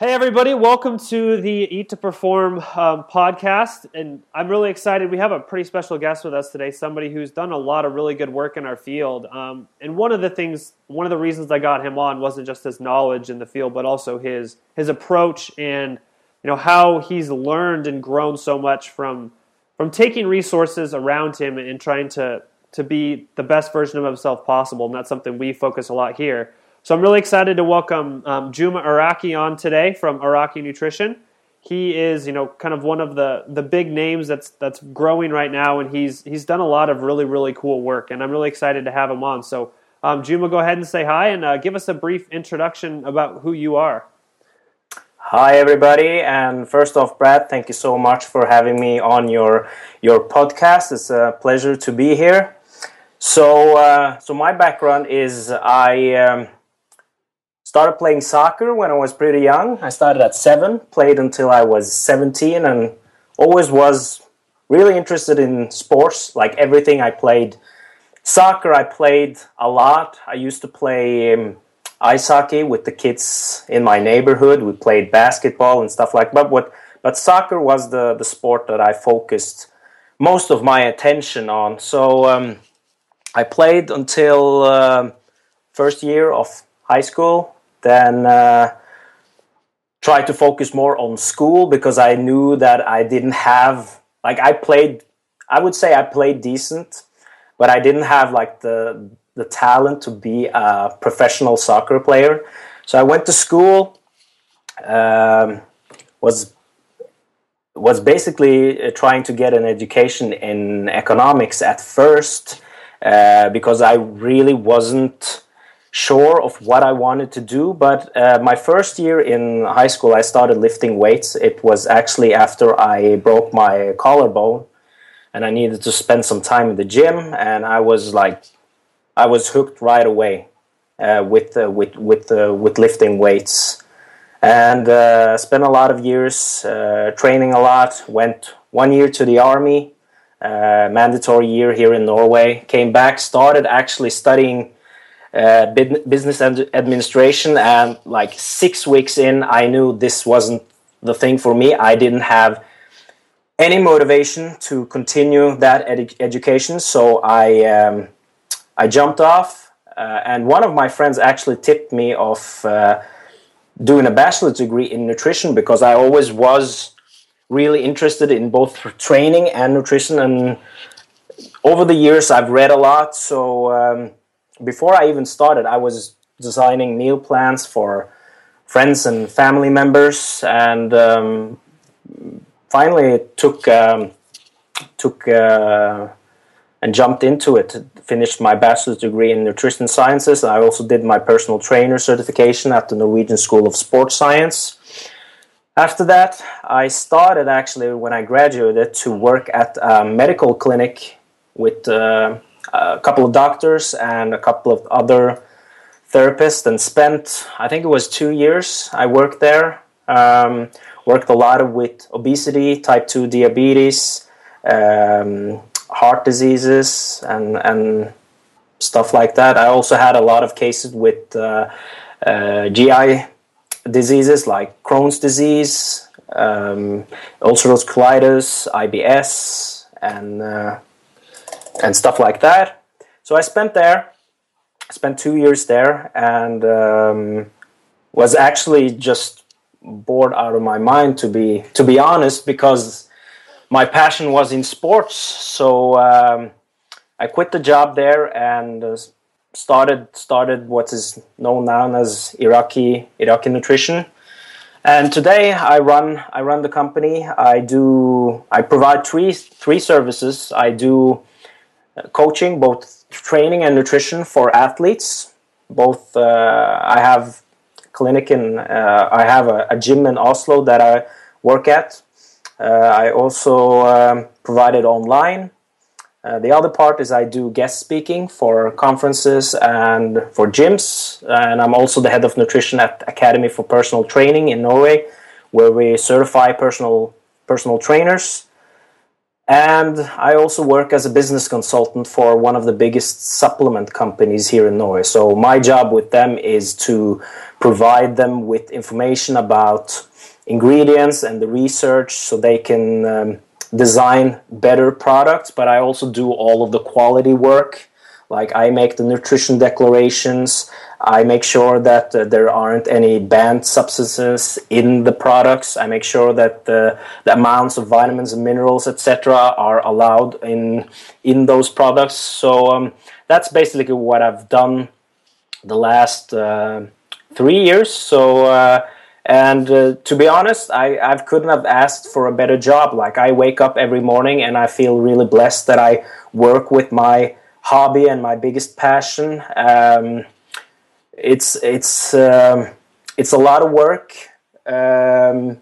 Hey, everybody, welcome to the Eat to Perform um, podcast. And I'm really excited. We have a pretty special guest with us today, somebody who's done a lot of really good work in our field. Um, and one of the things, one of the reasons I got him on wasn't just his knowledge in the field, but also his, his approach and you know how he's learned and grown so much from, from taking resources around him and trying to, to be the best version of himself possible. And that's something we focus a lot here. So I'm really excited to welcome um, Juma Araki on today from Araki Nutrition. He is, you know, kind of one of the the big names that's that's growing right now, and he's he's done a lot of really really cool work, and I'm really excited to have him on. So, um, Juma, go ahead and say hi and uh, give us a brief introduction about who you are. Hi everybody, and first off, Brad, thank you so much for having me on your your podcast. It's a pleasure to be here. So, uh, so my background is I. Um, started playing soccer when I was pretty young. I started at seven, played until I was 17, and always was really interested in sports. Like everything, I played soccer. I played a lot. I used to play um, ice hockey with the kids in my neighborhood. We played basketball and stuff like that. But but soccer was the the sport that I focused most of my attention on. So um, I played until uh, first year of high school then uh, try to focus more on school because I knew that I didn't have like I played. I would say I played decent, but I didn't have like the the talent to be a professional soccer player. So I went to school. Um, was was basically uh, trying to get an education in economics at first uh, because I really wasn't sure of what I wanted to do. But uh, my first year in high school, I started lifting weights. It was actually after I broke my collarbone and I needed to spend some time in the gym. And I was like, I was hooked right away uh, with, uh, with, with, uh, with lifting weights. And uh, spent a lot of years uh, training a lot. Went one year to the army, mandatory year here in Norway. Came back, started actually studying uh, business administration and like six weeks in i knew this wasn't the thing for me. I didn't have any motivation to continue that ed- education so i um, i jumped off uh, and one of my friends actually tipped me off uh, doing a bachelor's degree in nutrition because i always was really interested in both training and nutrition and over the years i've read a lot so um, before I even started, I was designing meal plans for friends and family members, and um, finally took um, took uh, and jumped into it. Finished my bachelor's degree in nutrition sciences. I also did my personal trainer certification at the Norwegian School of Sports Science. After that, I started actually when I graduated to work at a medical clinic with. Uh, a couple of doctors and a couple of other therapists and spent i think it was two years i worked there. Um, worked a lot with obesity type 2 diabetes um, heart diseases and and stuff like that. I also had a lot of cases with uh, uh, gi diseases like crohn's disease um, ulcerative colitis ibs and uh, and stuff like that. So I spent there, spent two years there, and um, was actually just bored out of my mind to be to be honest because my passion was in sports. So um, I quit the job there and uh, started started what is known now as Araki Araki Nutrition. And today I run I run the company. I do I provide three three services. I do coaching, both training and nutrition for athletes. Both uh, I have clinic in uh, I have a, a, gym in Oslo that I work at. Uh, I also um, provide it online. Uh, the other part is I do guest speaking for conferences and for gyms, and I'm also the head of nutrition at Academy for Personal Training in Norway, where we certify personal personal trainers and I also work as a business consultant for one of the biggest supplement companies here in Norway. So my job with them is to provide them with information about ingredients and the research so they can um, design better products. But I also do all of the quality work. Like I make the nutrition declarations, I make sure that uh, there aren't any banned substances in the products. I make sure that the, the amounts of vitamins and minerals, etc., are allowed in in those products. So um, that's basically what I've done the last uh, three years. So. Uh, and uh, to be honest, I, I couldn't have asked for a better job. Like, I wake up every morning and I feel really blessed that I work with my hobby and my biggest passion. Um, it's it's um, it's a lot of work, um,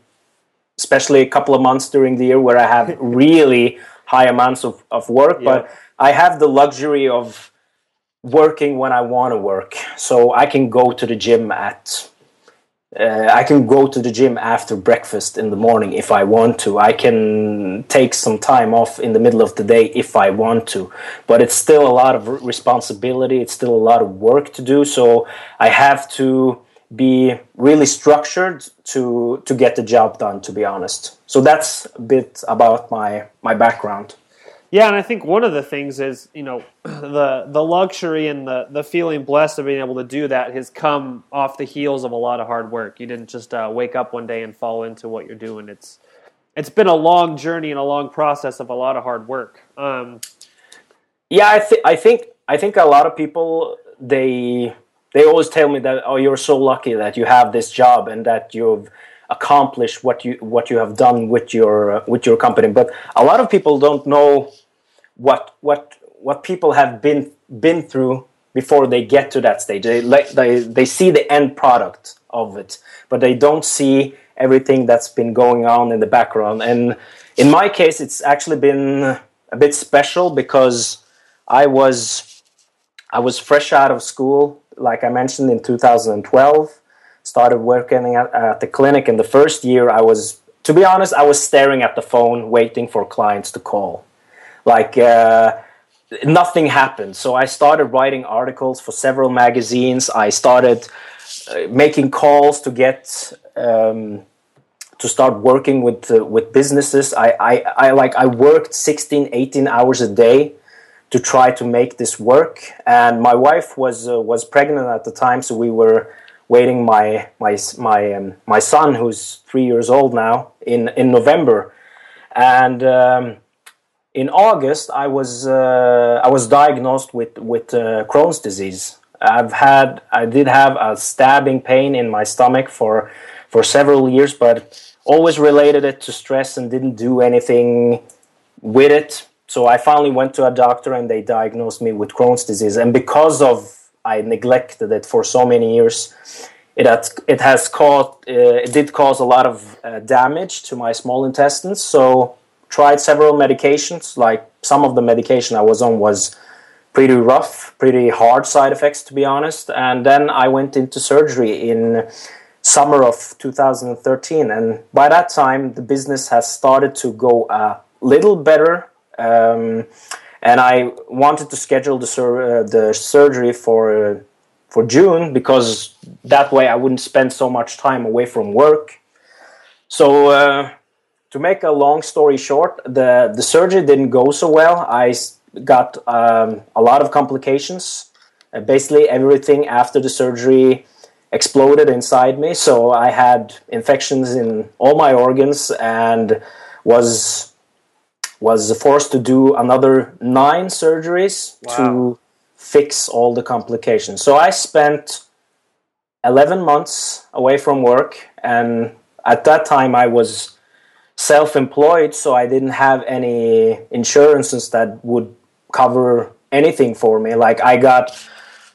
especially a couple of months during the year where I have really high amounts of, of work. Yeah. But I have the luxury of working when I want to work, so I can go to the gym at uh, I can go to the gym after breakfast in the morning if I want to. I can take some time off in the middle of the day if I want to. But it's still a lot of responsibility, it's still a lot of work to do. So I have to be really structured to to get the job done to be honest. So that's a bit about my my background. Yeah, and I think one of the things is, you know, the the luxury and the the feeling blessed of being able to do that has come off the heels of a lot of hard work. You didn't just uh, wake up one day and fall into what you're doing. It's it's been a long journey and a long process of a lot of hard work. Um, yeah, I think I think I think a lot of people they they always tell me that oh you're so lucky that you have this job and that you've accomplish what you what you have done with your uh, with your company. But a lot of people don't know what what what people have been been through before they get to that stage. They they they see the end product of it but they don't see everything that's been going on in the background. And in my case it's actually been a bit special because i was i was fresh out of school like i mentioned in 2012 started working at, at the clinic. And the first year, I was, to be honest, I was staring at the phone, waiting for clients to call. Like, uh, nothing happened. So I started writing articles for several magazines. I started uh, making calls to get um, to start working with uh, with businesses. I, I, I like I worked 16, 18 hours a day to try to make this work. And my wife was uh, was pregnant at the time, so we were waiting my my my um, my son who's three years old now in in November, and um, in August I was uh, I was diagnosed with with uh, Crohn's disease. I've had I did have a stabbing pain in my stomach for for several years, but always related it to stress and didn't do anything with it. So I finally went to a doctor and they diagnosed me with Crohn's disease, and because of I neglected it for so many years. It has, it has caused uh, it did cause a lot of uh, damage to my small intestines. So tried several medications. Like some of the medication I was on was pretty rough, pretty hard side effects to be honest. And then I went into surgery in summer of 2013, and by that time the business has started to go a little better. Um, and I wanted to schedule the sur- uh, the surgery for uh, for June because that way I wouldn't spend so much time away from work. So uh, to make a long story short, the the surgery didn't go so well. I got um, a lot of complications. Uh, basically, everything after the surgery exploded inside me. So I had infections in all my organs and was was forced to do another nine surgeries wow. to fix all the complications. So I spent 11 months away from work, and at that time I was self employed, so I didn't have any insurances that would cover anything for me. Like I got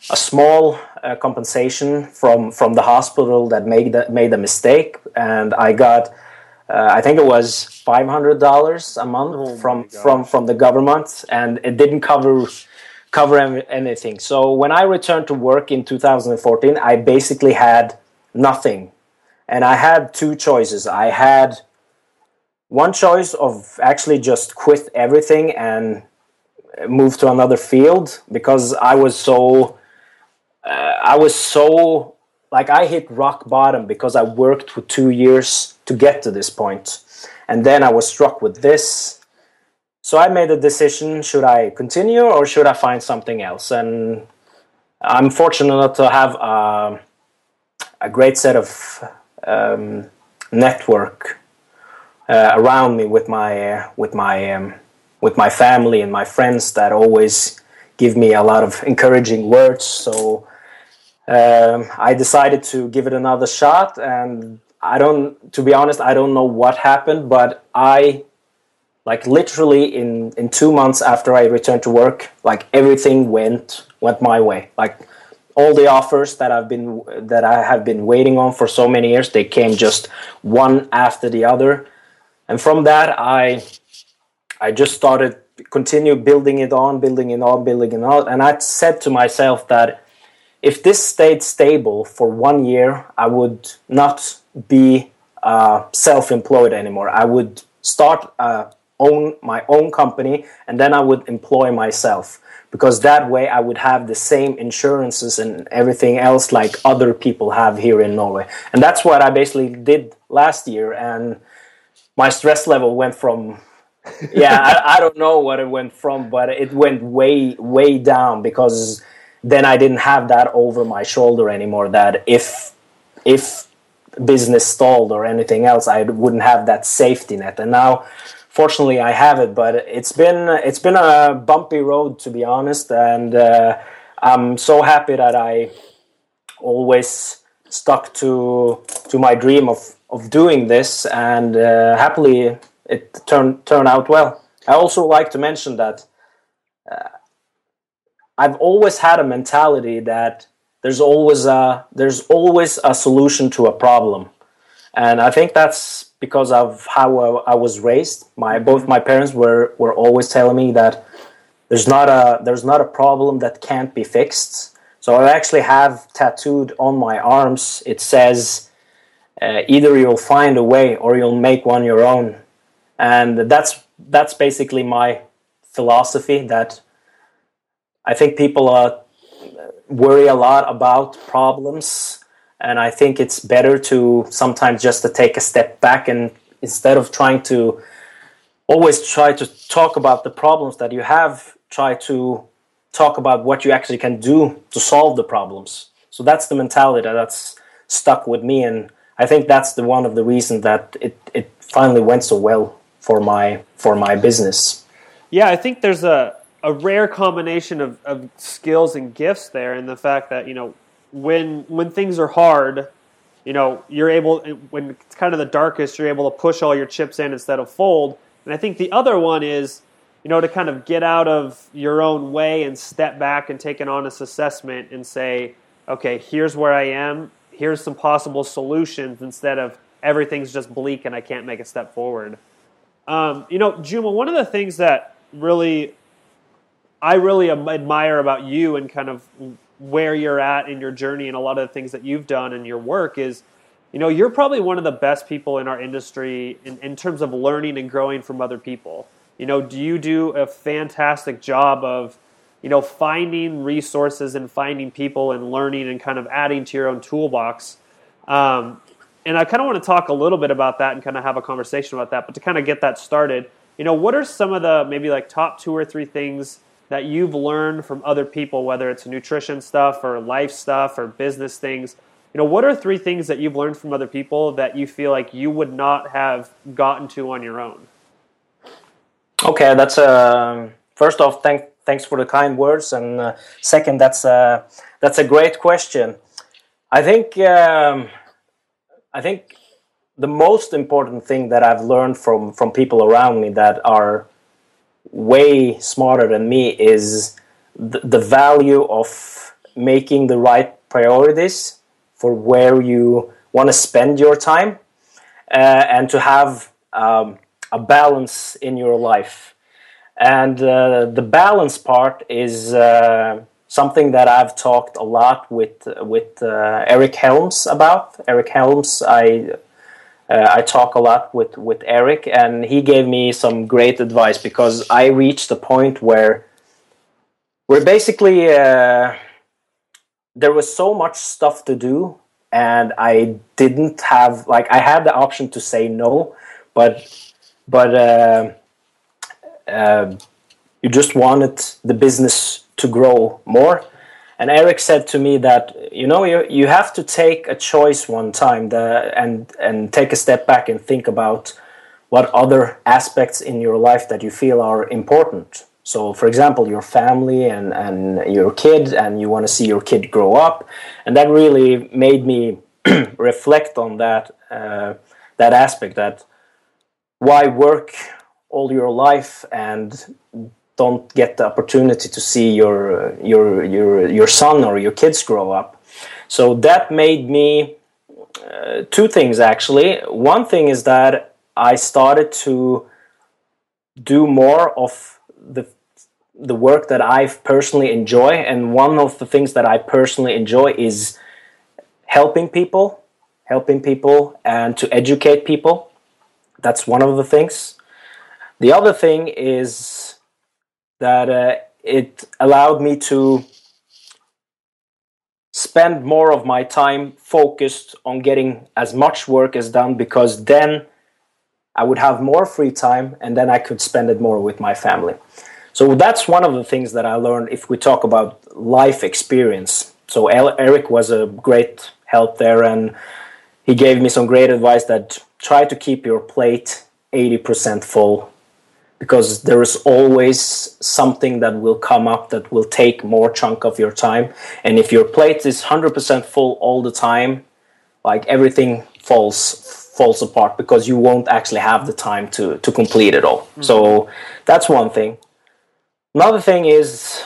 a small uh, compensation from from the hospital that made that made a mistake, and I got uh, I think it was five hundred dollars a month oh from from from the government, and it didn't cover cover anything. So when I returned to work in 2014, I basically had nothing, and I had two choices. I had one choice of actually just quit everything and move to another field because I was so uh, I was so like I hit rock bottom because I worked for two years to get to this point, and then I was struck with this. So I made a decision: should I continue or should I find something else? And I'm fortunate to have a, a great set of um, network uh, around me with my uh, with my um, with my family and my friends that always give me a lot of encouraging words. So um, I decided to give it another shot, and I don't, to be honest, I don't know what happened, but I, like literally in in two months after I returned to work, like everything went went my way. Like all the offers that I've been that I have been waiting on for so many years, they came just one after the other, and from that I I just started continue building it on, building it on, building it on, and I said to myself that if this stayed stable for one year, I would not be uh, self-employed anymore. I would start uh, own my own company, and then I would employ myself because that way I would have the same insurances and everything else like other people have here in Norway. And that's what I basically did last year, and my stress level went from yeah I, I don't know what it went from, but it went way way down because then I didn't have that over my shoulder anymore. That if if business stalled or anything else, I wouldn't have that safety net. And now, fortunately, I have it. But it's been it's been a bumpy road to be honest, and uh, I'm so happy that I always stuck to to my dream of of doing this, and uh, happily it turned turned out well. I also like to mention that. Uh, I've always had a mentality that there's always a there's always a solution to a problem, and I think that's because of how I was raised. My both my parents were were always telling me that there's not a there's not a problem that can't be fixed. So I actually have tattooed on my arms. It says uh, either you'll find a way or you'll make one your own, and that's that's basically my philosophy that I think people uh, worry a lot about problems, and I think it's better to sometimes just to take a step back and instead of trying to always try to talk about the problems that you have, try to talk about what you actually can do to solve the problems. So that's the mentality that's stuck with me, and I think that's the one of the reasons that it, it finally went so well for my for my business. Yeah, I think there's a a rare combination of, of skills and gifts there, and the fact that you know when when things are hard, you know you're able when it's kind of the darkest, you're able to push all your chips in instead of fold. And I think the other one is you know to kind of get out of your own way and step back and take an honest assessment and say, okay, here's where I am. Here's some possible solutions instead of everything's just bleak and I can't make a step forward. Um, you know, Juma, one of the things that really I really admire about you and kind of where you're at in your journey and a lot of the things that you've done and your work is, you know, you're probably one of the best people in our industry in, in terms of learning and growing from other people. You know, do you do a fantastic job of, you know, finding resources and finding people and learning and kind of adding to your own toolbox. Um, and I kind of want to talk a little bit about that and kind of have a conversation about that. But to kind of get that started, you know, what are some of the maybe like top two or three things that you've learned from other people, whether it's nutrition stuff or life stuff or business things? You know, what are three things that you've learned from other people that you feel like you would not have gotten to on your own? Okay, that's uh, first off, thank thanks for the kind words, and uh, second, that's uh, that's a great question. I think um, I think the most important thing that I've learned from from people around me that are way smarter than me is the, the value of making the right priorities for where you want to spend your time uh, and to have um, a balance in your life. And uh, the balance part is uh, something that I've talked a lot with with uh, Eric Helms about. Eric Helms, I uh, I talk a lot with with Eric, and he gave me some great advice because I reached a point where where basically uh, there was so much stuff to do, and I didn't have like I had the option to say no, but but uh, uh, you just wanted the business to grow more and Eric said to me that you know you you have to take a choice one time the, and and take a step back and think about what other aspects in your life that you feel are important. So, for example, your family and, and your kid, and you want to see your kid grow up, and that really made me reflect on that uh, that aspect. That why work all your life and don't get the opportunity to see your your your your son or your kids grow up. So that made me uh, two things actually. One thing is that I started to do more of the the work that I personally enjoy, and one of the things that I personally enjoy is helping people, helping people, and to educate people. That's one of the things. The other thing is that uh, it allowed me to spend more of my time focused on getting as much work as done because then I would have more free time and then I could spend it more with my family. So that's one of the things that I learned if we talk about life experience. So Eric was a great help there and he gave me some great advice that try to keep your plate 80% full because there is always something that will come up that will take more chunk of your time. And if your plate is 100% full all the time like everything falls falls apart because you won't actually have the time to to complete it all. Mm-hmm. so that's one thing. Another thing is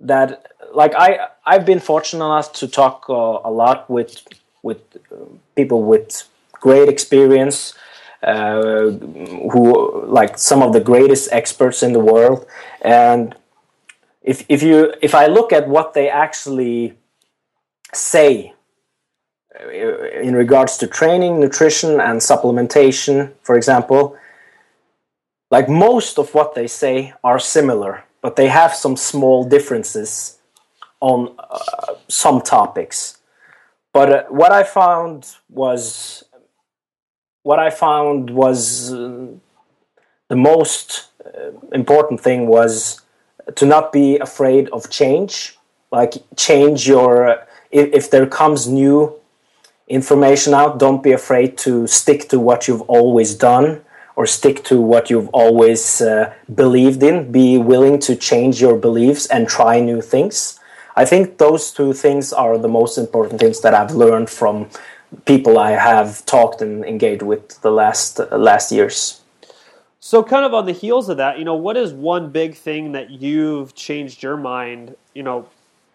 that like i i've been fortunate enough to talk uh, a lot with with uh, people with great experience uh, who like some of the greatest experts in the world. And if, if you if i look at what they actually say uh, in regards to training nutrition and supplementation for example like most of what they say are similar but they have some small differences on uh, some topics. But uh, what i found was what I found was uh, the most uh, important thing was to not be afraid of change. Like change your if, if there comes new information out, don't be afraid to stick to what you've always done or stick to what you've always uh, believed in. Be willing to change your beliefs and try new things. I think those two things are the most important things that I've learned from people I have talked and engaged with the last uh, last years. So, kind of on the heels of that, you know, what is one big thing that you've changed your mind, you know,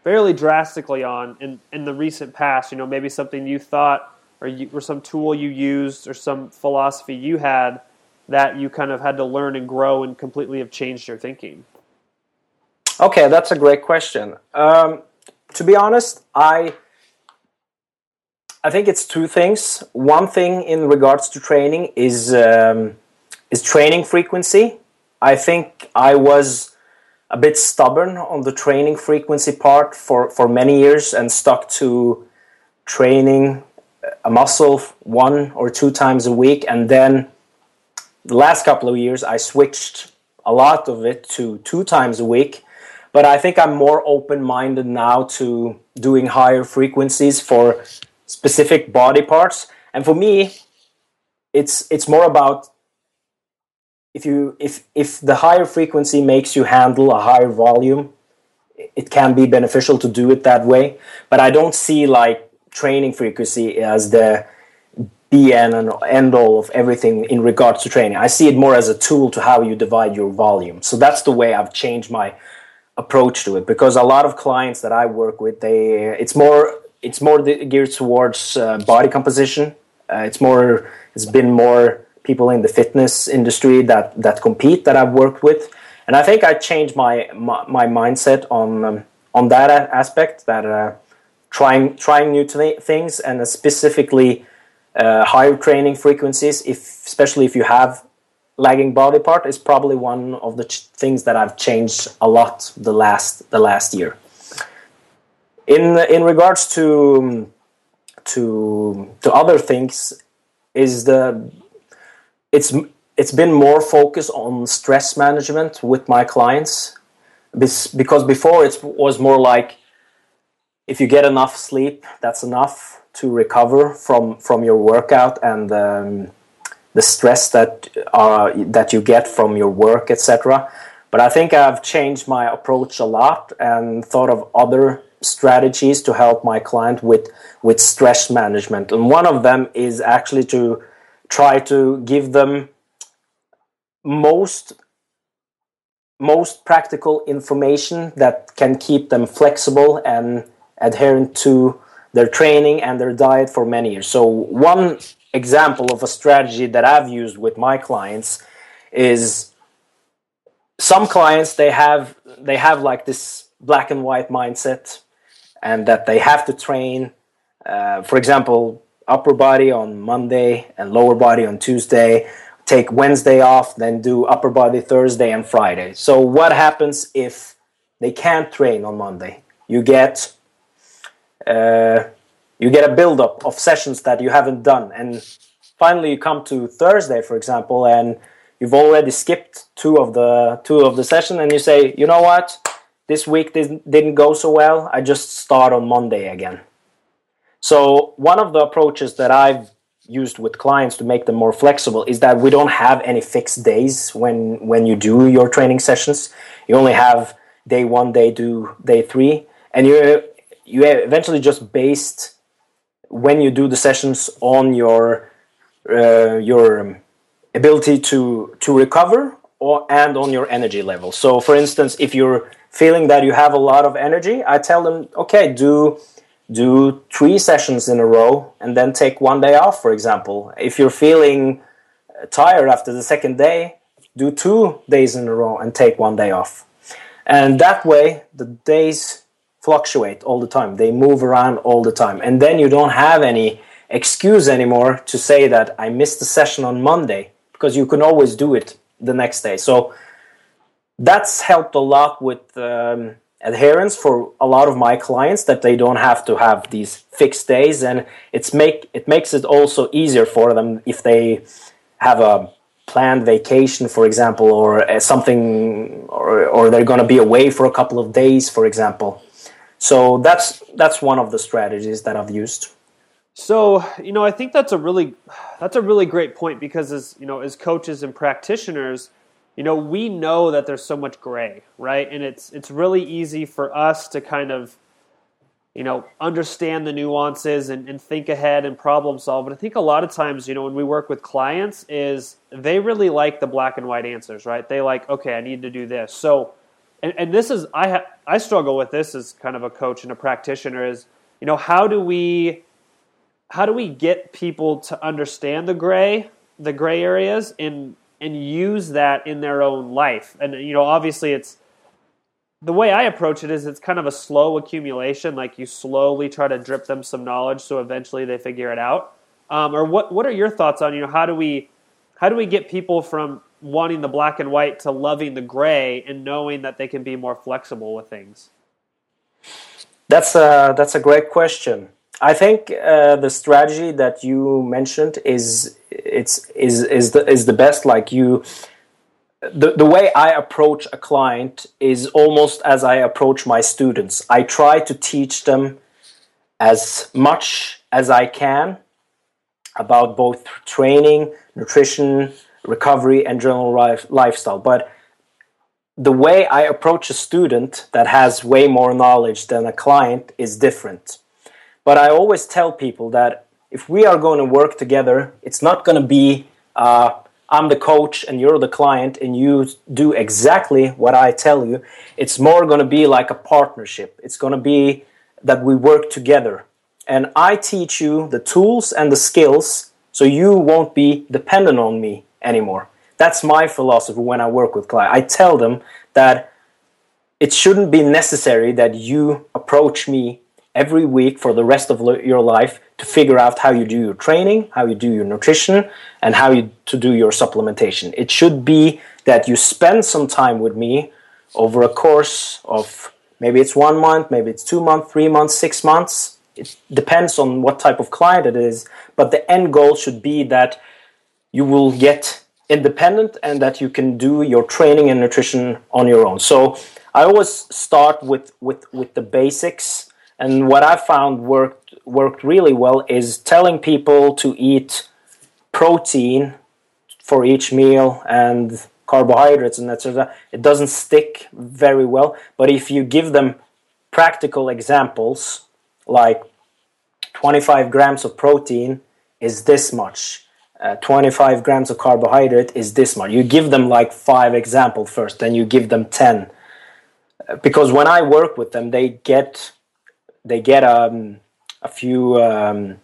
fairly drastically on in, in the recent past? You know, maybe something you thought or, you, or some tool you used or some philosophy you had that you kind of had to learn and grow and completely have changed your thinking? Okay, that's a great question. Um, to be honest, I I think it's two things. One thing in regards to training is um, is training frequency. I think I was a bit stubborn on the training frequency part for, for many years and stuck to training a muscle one or two times a week. And then the last couple of years, I switched a lot of it to two times a week. But I think I'm more open minded now to doing higher frequencies for specific body parts. And for me it's it's more about if you if if the higher frequency makes you handle a higher volume it can be beneficial to do it that way. But i don't see like training frequency as the be and end all of everything in regards to training. I see it more as a tool to how you divide your volume. So that's the way i've changed my approach to it. Because a lot of clients that i work with they it's more it's more geared towards uh, body composition. Uh, it's more. It's been more people in the fitness industry that that compete that I've worked with, and I think I changed my my, my mindset on um, on that aspect. That uh, trying trying new th- things and specifically uh, higher training frequencies, if especially if you have lagging body part, is probably one of the things that I've changed a lot the last the last year. In in regards to to to other things, is the it's it's been more focus on stress management with my clients. Because before it was more like if you get enough sleep that's enough to recover from from your workout and um, the stress that uh, that you get from your work etc but i think i've changed my approach a lot and thought of other strategies to help my client with with stress management and one of them is actually to try to give them most most practical information that can keep them flexible and adherent to their training and their diet for many years. So one example of a strategy that I've used with my clients is some clients they have they have like this black and white mindset and that they have to train uh, for example upper body on Monday and lower body on Tuesday take Wednesday off, then do upper body Thursday and Friday. So what happens if they can't train on Monday? You get uh, you get a buildup of sessions that you haven't done, and finally you come to Thursday, for example, and you've already skipped two of the two of the session, and you say, you know what, this week didn't go so well. I just start on Monday again. So one of the approaches that I've used with clients to make them more flexible is that we don't have any fixed days when when you do your training sessions you only have day one day two day three and you you eventually just based when you do the sessions on your uh, your ability to to recover or and on your energy level so for instance if you're feeling that you have a lot of energy i tell them okay do do three sessions in a row and then take one day off, for example. If you're feeling uh, tired after the second day, do two days in a row and take one day off. And that way, the days fluctuate all the time. They move around all the time. And then you don't have any excuse anymore to say that I missed the session on Monday because you can always do it the next day. So that's helped a lot with um, adherence for a lot of my clients that they don't have to have these fixed days. And it's make it makes it also easier for them if they have a planned vacation for example or uh, something or, or they're going to be away for a couple of days for example. So that's that's one of the strategies that I've used. So you know I think that's a really that's a really great point because as you know as coaches and practitioners you know, we know that there's so much gray, right? And it's it's really easy for us to kind of, you know, understand the nuances and, and think ahead and problem solve. But I think a lot of times, you know, when we work with clients, is they really like the black and white answers, right? They like, okay, I need to do this. So, and, and this is I ha- I struggle with this as kind of a coach and a practitioner. Is you know, how do we how do we get people to understand the gray the gray areas in and use that in their own life. And you know, obviously, it's the way I approach it is it's kind of a slow accumulation. Like you slowly try to drip them some knowledge, so eventually they figure it out. Um, or what what are your thoughts on you know how do we how do we get people from wanting the black and white to loving the gray and knowing that they can be more flexible with things? That's a that's a great question. I think uh, the strategy that you mentioned is it's is is the is the best. Like you, the the way I approach a client is almost as I approach my students. I try to teach them as much as I can about both training, nutrition, recovery, and general life, lifestyle. But the way I approach a student that has way more knowledge than a client is different. But I always tell people that if we are going to work together, it's not going to be uh, I'm the coach and you're the client and you do exactly what I tell you. It's more going to be like a partnership. It's going to be that we work together. And I teach you the tools and the skills so you won't be dependent on me anymore. That's my philosophy when I work with clients. I tell them that it shouldn't be necessary that you approach me every week for the rest of your life to figure out how you do your training, how you do your nutrition, and how you to do your supplementation. It should be that you spend some time with me over a course of maybe it's one month, maybe it's two months, three months, six months. It depends on what type of client it is, but the end goal should be that you will get independent and that you can do your training and nutrition on your own. So I always start with with with the basics and what I found worked worked really well is telling people to eat protein for each meal and carbohydrates and etc. It doesn't stick very well, but if you give them practical examples like 25 grams of protein is this much, uh, 25 grams of carbohydrate is this much. You give them like five examples first, then you give them 10. Uh, because when I work with them, they get they get um, a few um,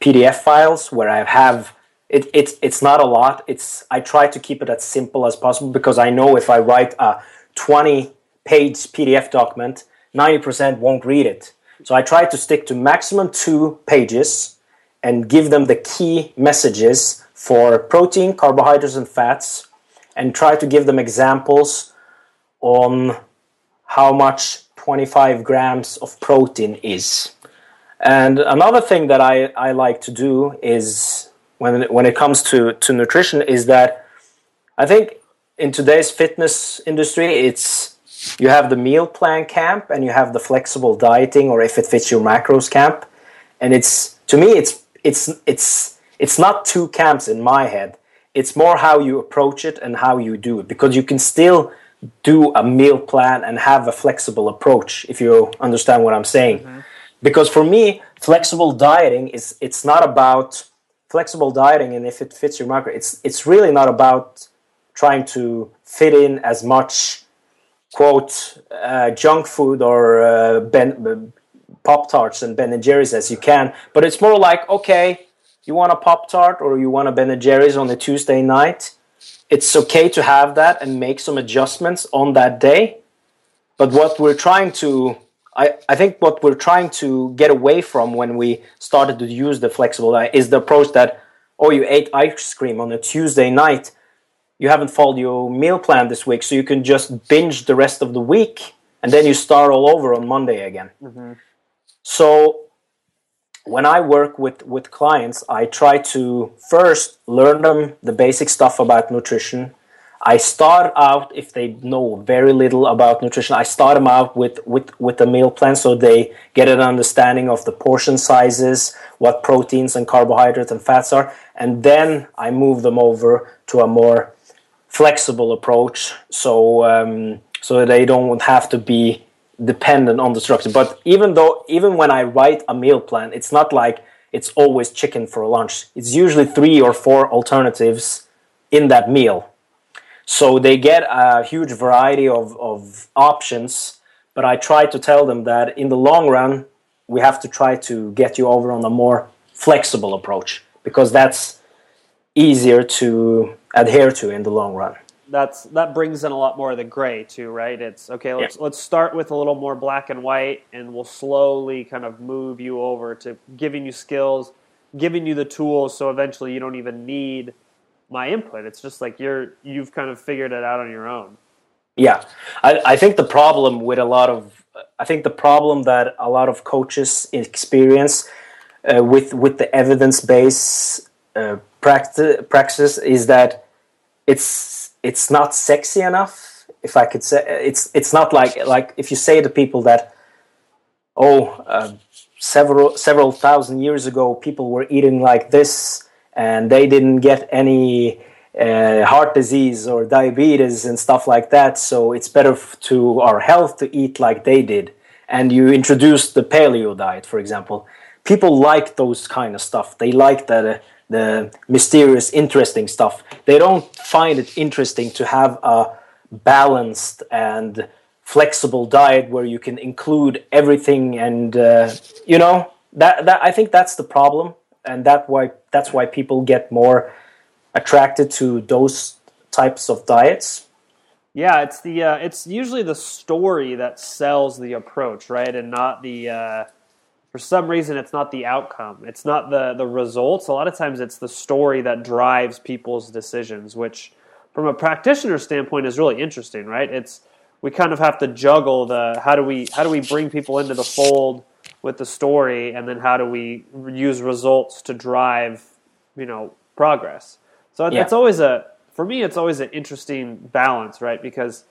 PDF files where I have it, it's it's not a lot. It's I try to keep it as simple as possible because I know if I write a 20 page PDF document, 90% won't read it. So I try to stick to maximum two pages and give them the key messages for protein, carbohydrates, and fats, and try to give them examples on how much 25 grams of protein is. And another thing that I, I like to do is when when it comes to, to nutrition is that I think in today's fitness industry it's you have the meal plan camp and you have the flexible dieting or if it fits your macros camp and it's to me it's it's it's it's not two camps in my head it's more how you approach it and how you do it because you can still do a meal plan and have a flexible approach if you understand what i'm saying mm-hmm. because for me flexible dieting is it's not about flexible dieting and if it fits your macro it's it's really not about trying to fit in as much quote uh, junk food or uh, ben, pop tarts and ben and jerry's as you can but it's more like okay you want a pop tart or you want a ben and jerry's on a tuesday night it's okay to have that and make some adjustments on that day. But what we're trying to, I, I think what we're trying to get away from when we started to use the flexible diet is the approach that, oh, you ate ice cream on a Tuesday night, you haven't followed your meal plan this week, so you can just binge the rest of the week and then you start all over on Monday again. Mm-hmm. So when I work with, with clients, I try to first learn them the basic stuff about nutrition. I start out if they know very little about nutrition. I start them out with with with a meal plan so they get an understanding of the portion sizes, what proteins and carbohydrates and fats are, and then I move them over to a more flexible approach. So um, so they don't have to be dependent on the structure. But even though, even when I write a meal plan, it's not like it's always chicken for lunch. It's usually three or four alternatives in that meal. So they get a huge variety of, of options. But I try to tell them that in the long run, we have to try to get you over on a more flexible approach because that's easier to adhere to in the long run that's that brings in a lot more of the gray too, right? It's okay. Let's yeah. let's start with a little more black and white, and we'll slowly kind of move you over to giving you skills, giving you the tools, so eventually you don't even need my input. It's just like you're you've kind of figured it out on your own. Yeah, I, I think the problem with a lot of I think the problem that a lot of coaches experience uh, with with the evidence based uh, practice practice is that it's it's not sexy enough if i could say it's it's not like like if you say to people that oh uh, several several thousand years ago people were eating like this and they didn't get any uh, heart disease or diabetes and stuff like that so it's better to our health to eat like they did. And you introduce the paleo diet for example. People like those kind of stuff. They like that uh, the mysterious, interesting stuff. They don't find it interesting to have a balanced and flexible diet where you can include everything and uh, you know that that I think that's the problem and that why that's why people get more attracted to those types of diets Yeah, it's the uh, it's usually the story that sells the approach, right, and not the. Uh, for some reason, it's not the outcome. It's not the the results. A lot of times, it's the story that drives people's decisions, which, from a practitioner standpoint, is really interesting, right? It's we kind of have to juggle the how do we how do we bring people into the fold with the story, and then how do we use results to drive, you know, progress. So yeah. it's always a for me, it's always an interesting balance, right? Because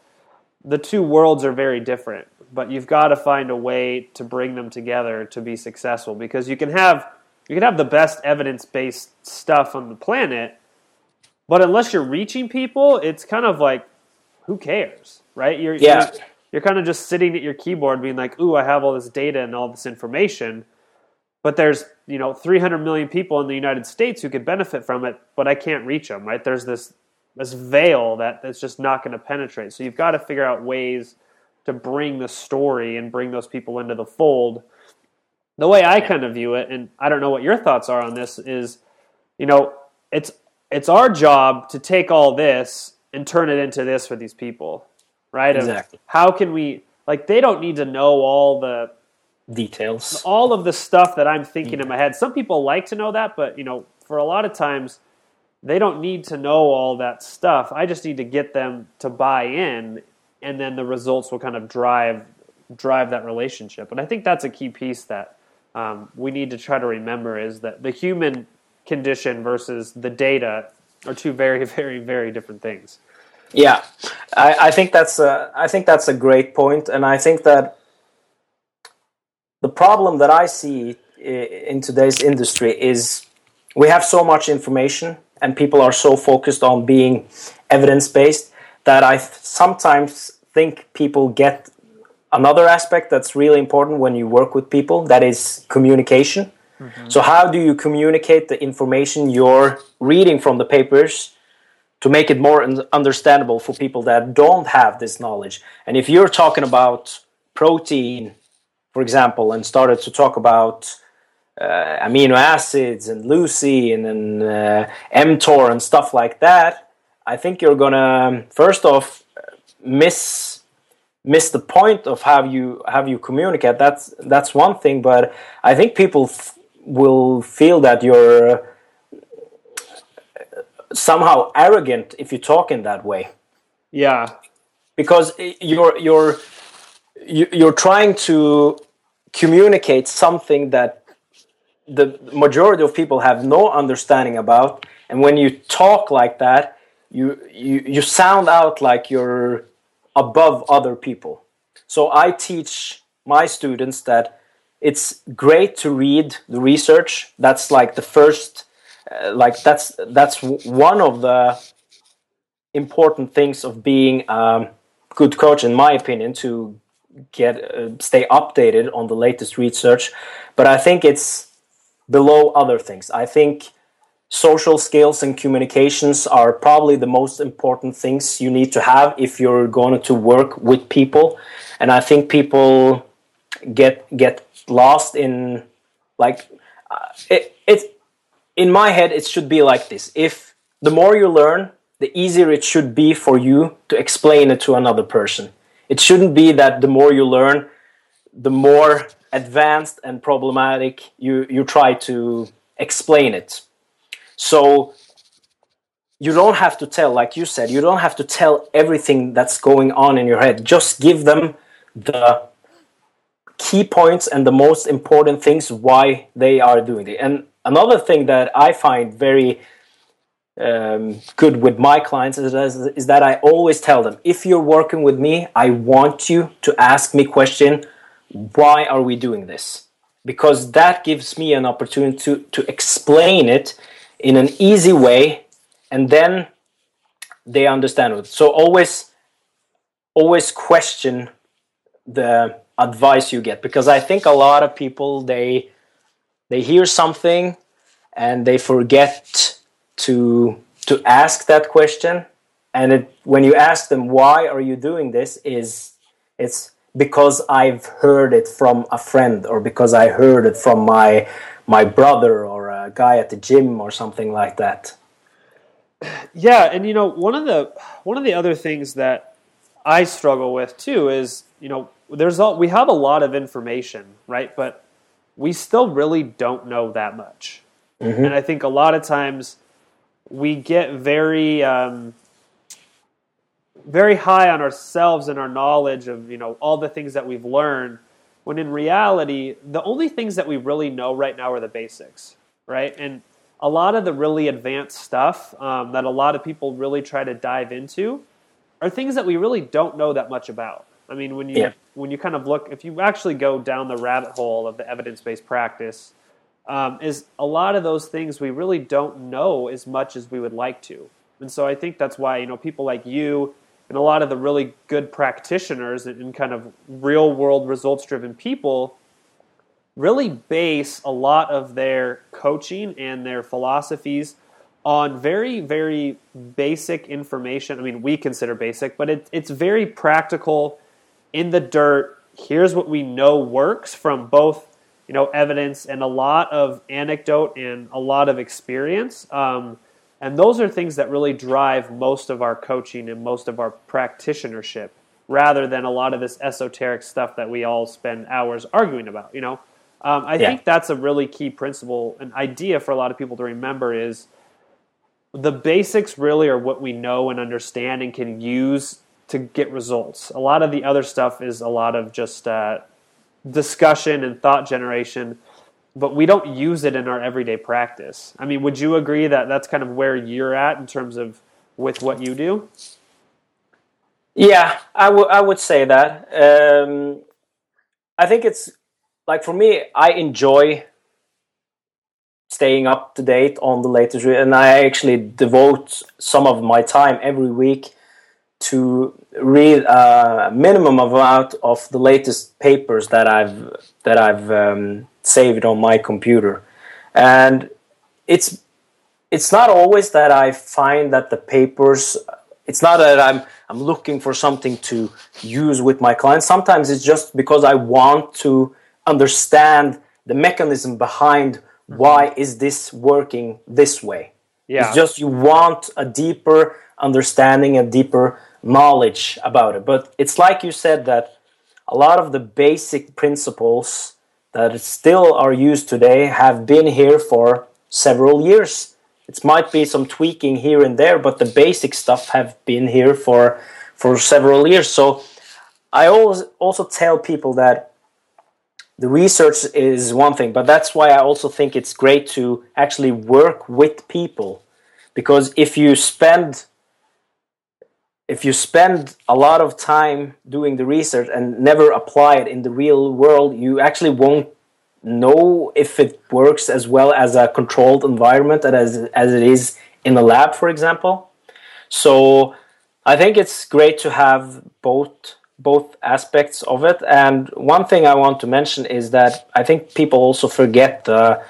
the two worlds are very different, but you've got to find a way to bring them together to be successful. Because you can have you can have the best evidence based stuff on the planet, but unless you're reaching people, it's kind of like who cares, right? You're yeah. You're, you're kind of just sitting at your keyboard being like, "Ooh, I have all this data and all this information." But there's, you know, 300 million people in the United States who could benefit from it, but I can't reach them, right? There's this this veil that that's just not going to penetrate. So you've got to figure out ways to bring the story and bring those people into the fold. The way I kind of view it, and I don't know what your thoughts are on this, is you know it's it's our job to take all this and turn it into this for these people, right? Exactly. how can we like they don't need to know all the details, all of the stuff that I'm thinking in my head. Some people like to know that, but you know, for a lot of times they don't need to know all that stuff. I just need to get them to buy in, and then the results will kind of drive drive that relationship. And I think that's a key piece that um, we need to try to remember is that the human condition versus the data are two very, very, very different things. Yeah, I, I think that's a, I think that's a great point, and I think that the problem that I see in today's industry is we have so much information and people are so focused on being evidence based that I sometimes think people get another aspect that's really important when you work with people that is communication. Mm-hmm. So, how do you communicate the information you're reading from the papers to make it more understandable for people that don't have this knowledge? And if you're talking about protein, for example, and started to talk about uh, amino acids and leucine and uh, mTOR and stuff like that, I think you're gonna um, first off miss miss the point of how you how you communicate. That's that's one thing, but I think people f- will feel that you're uh, somehow arrogant if you talk in that way. Yeah, because you're you're you're trying to communicate something that the majority of people have no understanding about and when you talk like that you you, you sound out like you're above other people. So i teach my students that it's great to read the research. That's like the first uh, like that's that's one of the important things of being a good coach in my opinion to get uh, stay updated on the latest research. But i think it's below other things. I think social skills and communications are probably the most important things you need to have if you're going to work with people. And I think people get get lost in like uh, it, it in my head it should be like this. If the more you learn, the easier it should be for you to explain it to another person. It shouldn't be that the more you learn, the more advanced and problematic you you try to explain it so you don't have to tell like you said you don't have to tell everything that's going on in your head just give them the key points and the most important things why they are doing it and another thing that i find very um, good with my clients is, is that i always tell them if you're working with me i want you to ask me question why are we doing this? Because that gives me an opportunity to, to explain it in an easy way and then they understand it. So always always question the advice you get because I think a lot of people they they hear something and they forget to to ask that question and it, when you ask them why are you doing this is it's because I've heard it from a friend or because I heard it from my my brother a guy at the gym or something like that. Yeah, and you know, one of the one of the other things that I struggle with too is you know there's all, we have a lot of information, right? But we still really don't know that much, mm-hmm. and I think a lot of times we get very um, very high on ourselves and our knowledge of you know all the things that we've learned when in reality the only things that we really know right now are the basics right? And a lot of the really advanced stuff um, that a lot of people really try to dive into are things that we really don't know that much about. I mean when you yeah. when you kind of look if you actually go down the rabbit hole of the evidence-based practice um, is a lot of those things we really don't know as much as we would like to. And so i think that's why you know people like you and a lot of the really good practitioners and kind of real world results driven people really base a lot of their coaching and their philosophies on very very basic information. I mean we consider basic but it, it's very practical in the dirt. Here's what we know works from both you know evidence and a lot of anecdote and a lot of experience. Um, and those are things that really drive most of our coaching and most of our practitionership rather than a lot of this esoteric stuff that we all spend hours arguing about. You know, um, I yeah. think that's a really key principle, an idea for a lot of people to remember is the basics really are what we know and understand and can use to get results. A lot of the other stuff is a lot of just uh, discussion and thought generation but we don't use it in our everyday practice. I mean, would you agree that that's kind of where you're at in terms of with what you do? Yeah, I, w- I would say that. Um, I think it's like for me, I enjoy staying up to date on the latest, and I actually devote some of my time every week to read a minimum amount of the latest papers that I've that I've um, saved on my computer, and it's it's not always that I find that the papers. It's not that I'm I'm looking for something to use with my clients. Sometimes it's just because I want to understand the mechanism behind mm-hmm. why is this working this way. Yeah. It's just you want a deeper understanding, a deeper knowledge about it. But it's like you said that a lot of the basic principles that still are used today have been here for several years. It might be some tweaking here and there, but the basic stuff have been here for for several years. So I always also tell people that the research is one thing, but that's why I also think it's great to actually work with people because if you spend if you spend a lot of time doing the research and never apply it in the real world, you actually won't know if it works as well as a controlled environment as, as it is in a lab, for example. So I think it's great to have both both aspects of it. And one thing I want to mention is that I think people also forget the,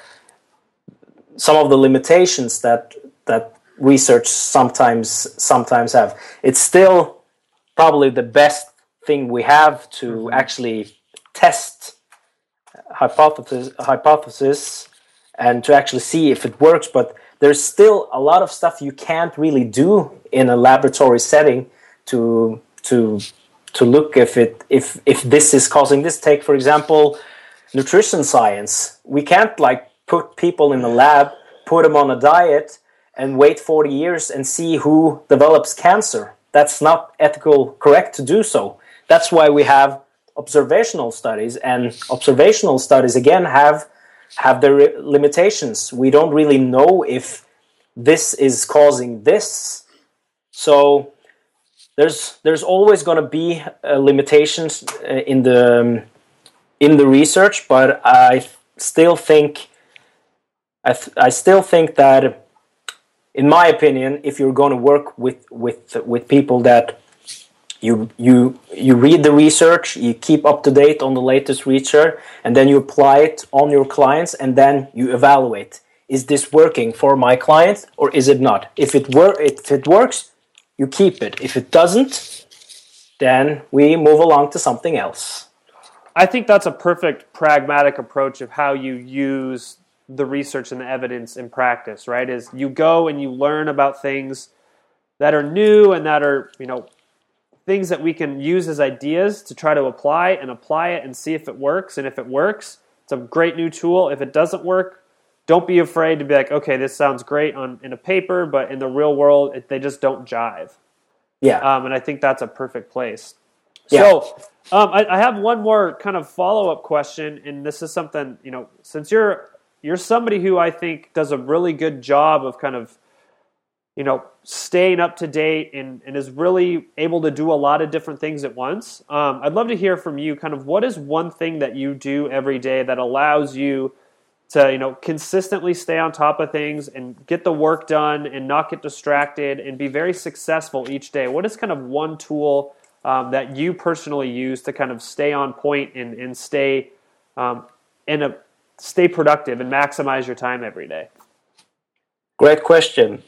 some of the limitations that that research sometimes sometimes have. It's still probably the best thing we have to mm-hmm. actually test hypothesis hypothesis and to actually see if it works. But there's still a lot of stuff you can't really do in a laboratory setting to to to look if it if if this is causing this. Take for example nutrition science. We can't like put people in the lab, put them on a diet, and wait 40 years and see who develops cancer. That's not ethical correct to do so. That's why we have observational studies and observational studies again have have their limitations. We don't really know if this is causing this. So there's there's always going to be uh, limitations uh, in the um, in the research, but I still think I, th- I still think that in my opinion, if you're going to work with with with people that you you you read the research, you keep up to date on the latest research, and then you apply it on your clients, and then you evaluate: is this working for my clients or is it not? If it wor- if it works, you keep it. If it doesn't, then we move along to something else. I think that's a perfect pragmatic approach of how you use the research and the evidence in practice, right? Is you go and you learn about things that are new and that are, you know, things that we can use as ideas to try to apply and apply it and see if it works. And if it works, it's a great new tool. If it doesn't work, don't be afraid to be like, okay, this sounds great on in a paper, but in the real world, it, they just don't jive. Yeah. Um, and I think that's a perfect place. Yeah. So um, I, I have one more kind of follow up question, and this is something you know, since you're you're somebody who I think does a really good job of kind of you know staying up to date and, and is really able to do a lot of different things at once. Um, I'd love to hear from you. Kind of what is one thing that you do every day that allows you to you know consistently stay on top of things and get the work done and not get distracted and be very successful each day. What is kind of one tool um, that you personally use to kind of stay on point and, and stay um, in a stay productive and maximize your time every day? Great question.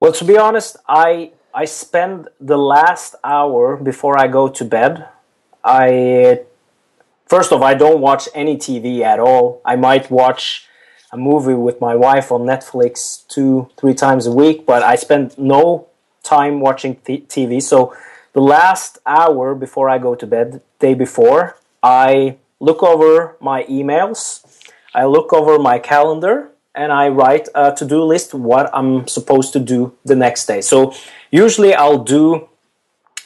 Well, to be honest, I I spend the last hour before I go to bed. I first off, I don't watch any TV at all. I might watch a movie with my wife on Netflix two, three times a week, but I spend no time watching TV. So the last hour before I go to bed, day before, I look over my emails, I look over my calendar, and I write a to do list what I'm supposed to do the next day. So usually I'll do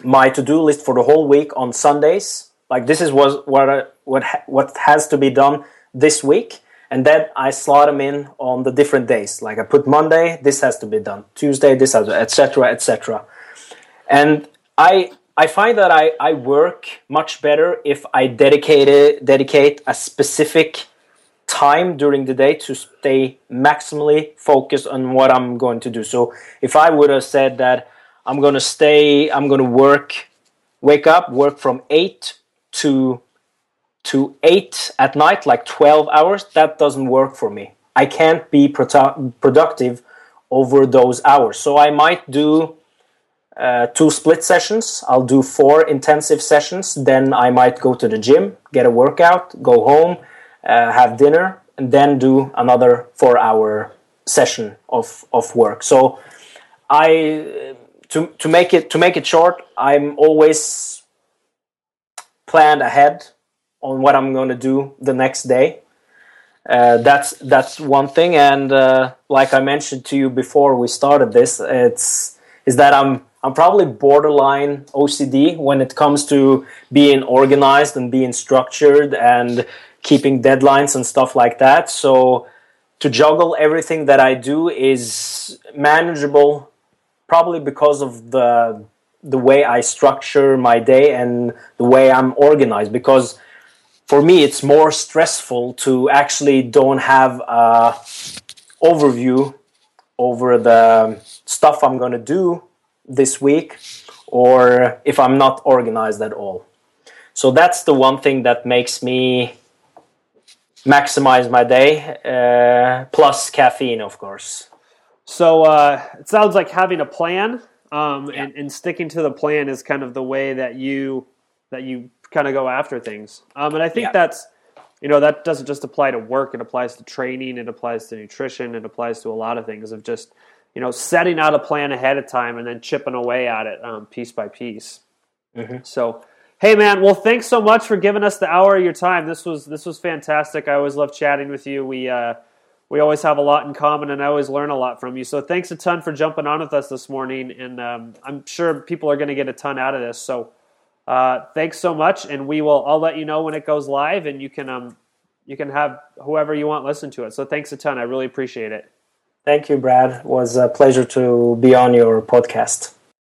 my to do list for the whole week on Sundays. Like this is what what what what has to be done this week, and then I slot them in on the different days. Like I put Monday, this has to be done. Tuesday, this has, etc., etc. And I I find that I, I work much better if I dedicate dedicate a specific time during the day to stay maximally focused on what I'm going to do. So if I would have said that I'm going to stay, I'm going to work, wake up, work from 8 to to 8 at night, like 12 hours, that doesn't work for me. I can't be produ- productive over those hours. So I might do uh, two split sessions. I'll do four intensive sessions. Then I might go to the gym, get a workout, go home, uh, have dinner, and then do another four hour session of, of work. So I to, to make it to make it short, I'm always planned ahead on what I'm going to do the next day. Uh, that's that's one thing, and uh, like I mentioned to you before we started this, it's is that I'm I'm probably borderline OCD when it comes to being organized and being structured and keeping deadlines and stuff like that. So to juggle everything that I do is manageable probably because of the the way I structure my day and the way I'm organized because for me it's more stressful to actually don't have a overview over the stuff I'm going to do this week or if I'm not organized at all. So that's the one thing that makes me maximize my day, uh, plus caffeine, of course. So uh, it sounds like having a plan um, yeah. and, and, sticking to the plan is kind of the way that you that you kind of go after things. Um, and I think yeah. that's you know that doesn't just apply to work; it applies to training, it applies to nutrition, it applies to a lot of things of just you know setting out a plan ahead of time and then chipping away at it um, piece by piece. Mm-hmm. So Hey man, well thanks so much for giving us the hour of your time. This was this was fantastic. I always love chatting with you. We uh, we always have a lot in common, and I always learn a lot from you. So thanks a ton for jumping on with us this morning, and um, I'm sure people are going to get a ton out of this. So uh, thanks so much, and we will. I'll let you know when it goes live, and you can um, you can have whoever you want listen to it. So thanks a ton. I really appreciate it. Thank you, Brad. It was a pleasure to be on your podcast.